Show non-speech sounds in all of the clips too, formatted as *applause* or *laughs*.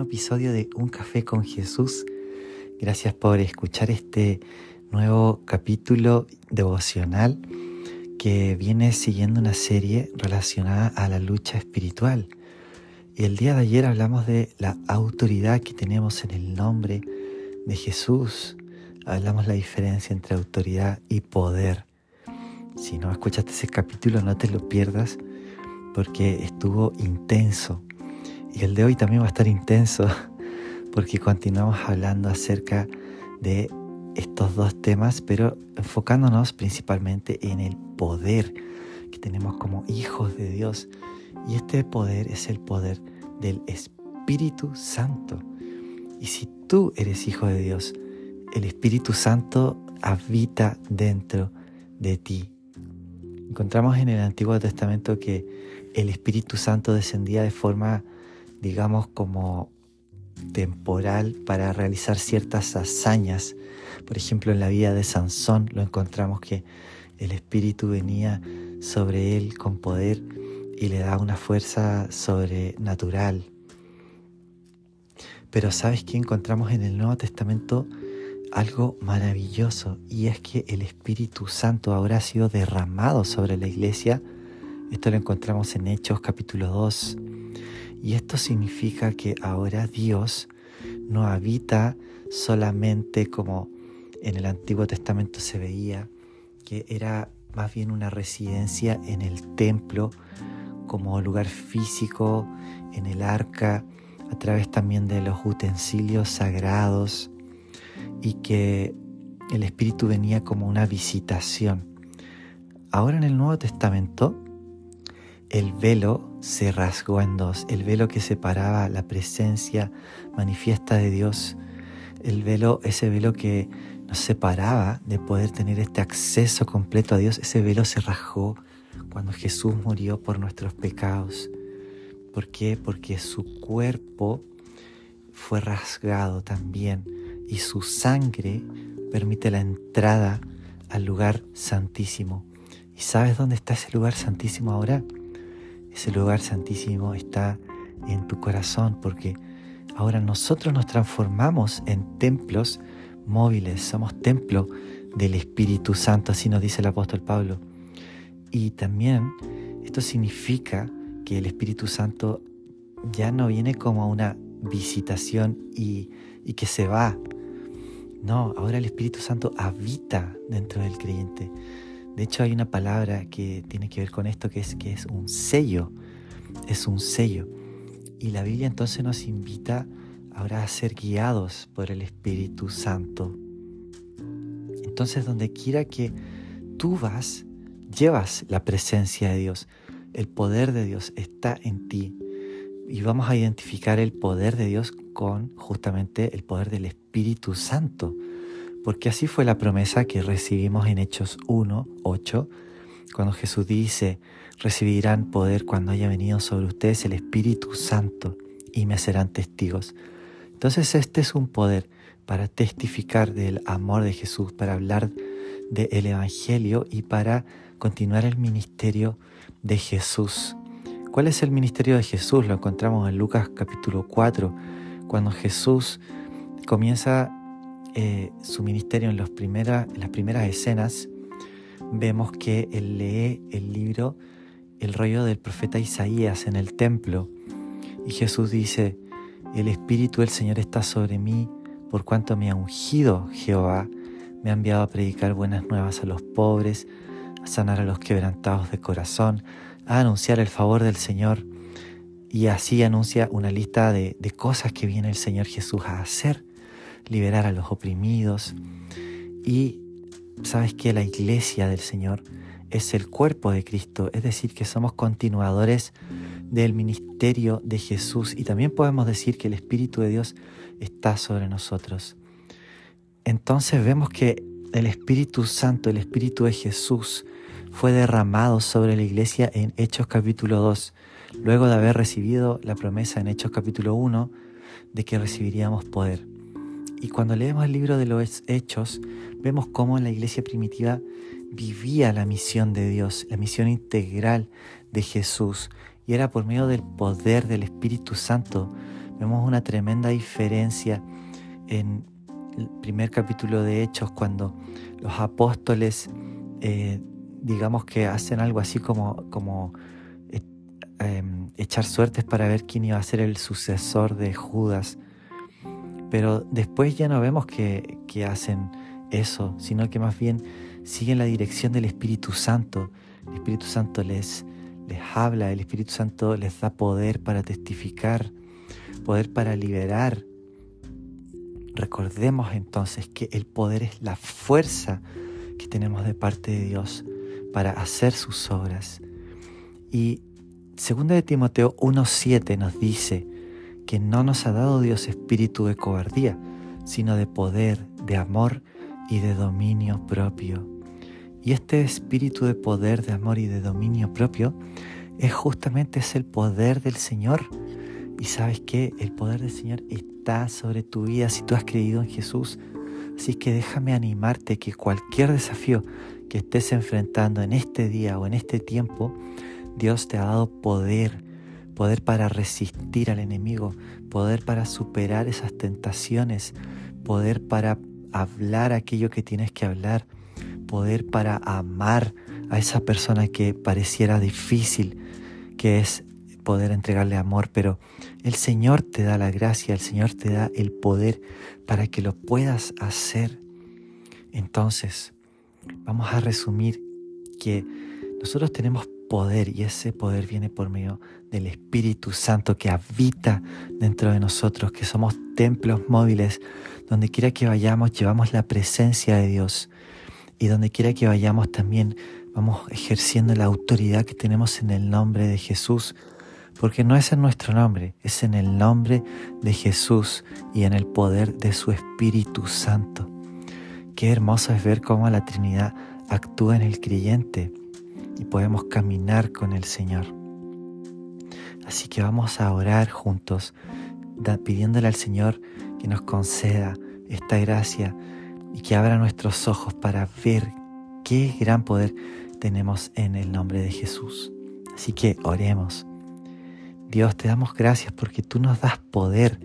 nuevo episodio de Un Café con Jesús. Gracias por escuchar este nuevo capítulo devocional que viene siguiendo una serie relacionada a la lucha espiritual. Y el día de ayer hablamos de la autoridad que tenemos en el nombre de Jesús. Hablamos la diferencia entre autoridad y poder. Si no escuchaste ese capítulo, no te lo pierdas porque estuvo intenso. Y el de hoy también va a estar intenso *laughs* porque continuamos hablando acerca de estos dos temas, pero enfocándonos principalmente en el poder que tenemos como hijos de Dios. Y este poder es el poder del Espíritu Santo. Y si tú eres hijo de Dios, el Espíritu Santo habita dentro de ti. Encontramos en el Antiguo Testamento que el Espíritu Santo descendía de forma, digamos, como temporal para realizar ciertas hazañas. Por ejemplo, en la vida de Sansón lo encontramos que el Espíritu venía sobre él con poder y le da una fuerza sobrenatural. Pero ¿sabes qué encontramos en el Nuevo Testamento? Algo maravilloso y es que el Espíritu Santo ahora ha sido derramado sobre la iglesia. Esto lo encontramos en Hechos capítulo 2. Y esto significa que ahora Dios no habita solamente como en el Antiguo Testamento se veía, que era más bien una residencia en el templo como lugar físico, en el arca, a través también de los utensilios sagrados y que el Espíritu venía como una visitación. Ahora en el Nuevo Testamento, el velo se rasgó en dos, el velo que separaba la presencia manifiesta de Dios, el velo, ese velo que nos separaba de poder tener este acceso completo a Dios, ese velo se rasgó cuando Jesús murió por nuestros pecados. ¿Por qué? Porque su cuerpo fue rasgado también y su sangre permite la entrada al lugar santísimo. ¿Y sabes dónde está ese lugar santísimo ahora? Ese lugar santísimo está en tu corazón porque ahora nosotros nos transformamos en templos móviles, somos templo del Espíritu Santo, así nos dice el apóstol Pablo. Y también esto significa que el Espíritu Santo ya no viene como una visitación y, y que se va. No, ahora el Espíritu Santo habita dentro del creyente. De hecho hay una palabra que tiene que ver con esto que es que es un sello. Es un sello. Y la Biblia entonces nos invita ahora a ser guiados por el Espíritu Santo. Entonces donde quiera que tú vas, llevas la presencia de Dios. El poder de Dios está en ti. Y vamos a identificar el poder de Dios con justamente el poder del Espíritu Santo. Porque así fue la promesa que recibimos en Hechos 1, 8, cuando Jesús dice, recibirán poder cuando haya venido sobre ustedes el Espíritu Santo y me serán testigos. Entonces este es un poder para testificar del amor de Jesús, para hablar del Evangelio y para continuar el ministerio de Jesús. ¿Cuál es el ministerio de Jesús? Lo encontramos en Lucas capítulo 4, cuando Jesús comienza eh, su ministerio en, las primeras escenas. Vemos que él lee el libro, el rollo del profeta Isaías en el templo. Y Jesús dice, el Espíritu del Señor está sobre mí por cuanto me ha ungido Jehová, me ha enviado a predicar buenas nuevas a los pobres, a sanar a los quebrantados de corazón, a anunciar el favor del Señor. Y así anuncia una lista de cosas que viene el Señor Jesús a hacer, liberar a los oprimidos. Y sabes que la iglesia del Señor es el cuerpo de Cristo, es decir, que somos continuadores del ministerio de Jesús y también podemos decir que el Espíritu de Dios está sobre nosotros. Entonces vemos que el Espíritu Santo, el Espíritu de Jesús, fue derramado sobre la iglesia en Hechos capítulo 2, luego de haber recibido la promesa en Hechos capítulo 1 de que recibiríamos poder. Y cuando leemos el libro de los Hechos, vemos cómo la iglesia primitiva vivía la misión de Dios, la misión integral de Jesús, y era por medio del poder del Espíritu Santo Vemos una tremenda diferencia en el primer capítulo de Hechos cuando los apóstoles, eh, digamos que hacen algo así como, como eh, em, echar suertes para ver quién iba a ser el sucesor de Judas. Pero después ya no vemos que, que hacen eso, sino que más bien siguen la dirección del Espíritu Santo. El Espíritu Santo les, les habla, el Espíritu Santo les da poder para testificar, poder para liberar. Recordemos entonces que el poder es la fuerza que tenemos de parte de Dios para hacer sus obras. Y 2 de Timoteo 1.7 nos dice que no nos ha dado Dios espíritu de cobardía, sino de poder, de amor y de dominio propio. Y este espíritu de poder, de amor y de dominio propio es justamente es el poder del Señor. Y sabes que el poder del Señor está sobre tu vida si tú has creído en Jesús. Así que déjame animarte que cualquier desafío que estés enfrentando en este día o en este tiempo, Dios te ha dado poder, poder para resistir al enemigo, poder para superar esas tentaciones, poder para hablar aquello que tienes que hablar, poder para amar a esa persona que pareciera difícil, que es poder entregarle amor, pero el Señor te da la gracia, el Señor te da el poder para que lo puedas hacer. Entonces, vamos a resumir que nosotros tenemos poder y ese poder viene por medio del Espíritu Santo que habita dentro de nosotros, que somos templos móviles donde quiera que vayamos, llevamos la presencia de Dios. Y donde quiera que vayamos también vamos ejerciendo la autoridad que tenemos en el nombre de Jesús. Porque no es en nuestro nombre, es en el nombre de Jesús y en el poder de su Espíritu Santo. Qué hermoso es ver cómo la Trinidad actúa en el creyente y podemos caminar con el Señor. Así que vamos a orar juntos, pidiéndole al Señor que nos conceda esta gracia y que abra nuestros ojos para ver qué gran poder tenemos en el nombre de Jesús. Así que oremos. Dios, te damos gracias porque tú nos das poder,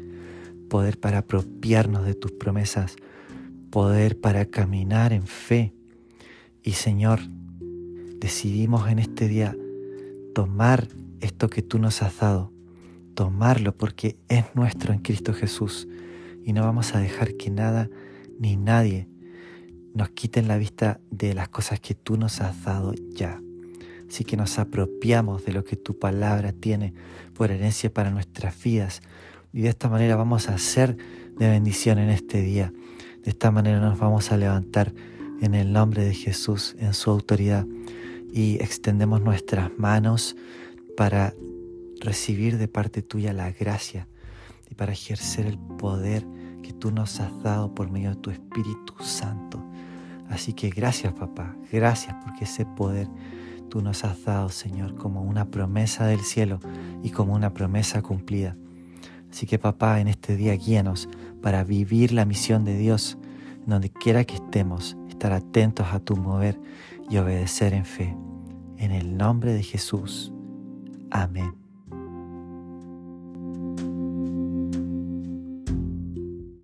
poder para apropiarnos de tus promesas, poder para caminar en fe. Y Señor, decidimos en este día tomar esto que tú nos has dado, tomarlo porque es nuestro en Cristo Jesús y no vamos a dejar que nada ni nadie nos quiten la vista de las cosas que tú nos has dado ya. Así que nos apropiamos de lo que tu palabra tiene por herencia para nuestras vidas y de esta manera vamos a ser de bendición en este día. De esta manera nos vamos a levantar en el nombre de Jesús, en su autoridad y extendemos nuestras manos para recibir de parte tuya la gracia y para ejercer el poder que tú nos has dado por medio de tu Espíritu Santo. Así que gracias papá, gracias porque ese poder tú nos has dado Señor como una promesa del cielo y como una promesa cumplida. Así que papá, en este día guíanos para vivir la misión de Dios, donde quiera que estemos, estar atentos a tu mover y obedecer en fe. En el nombre de Jesús. Amén.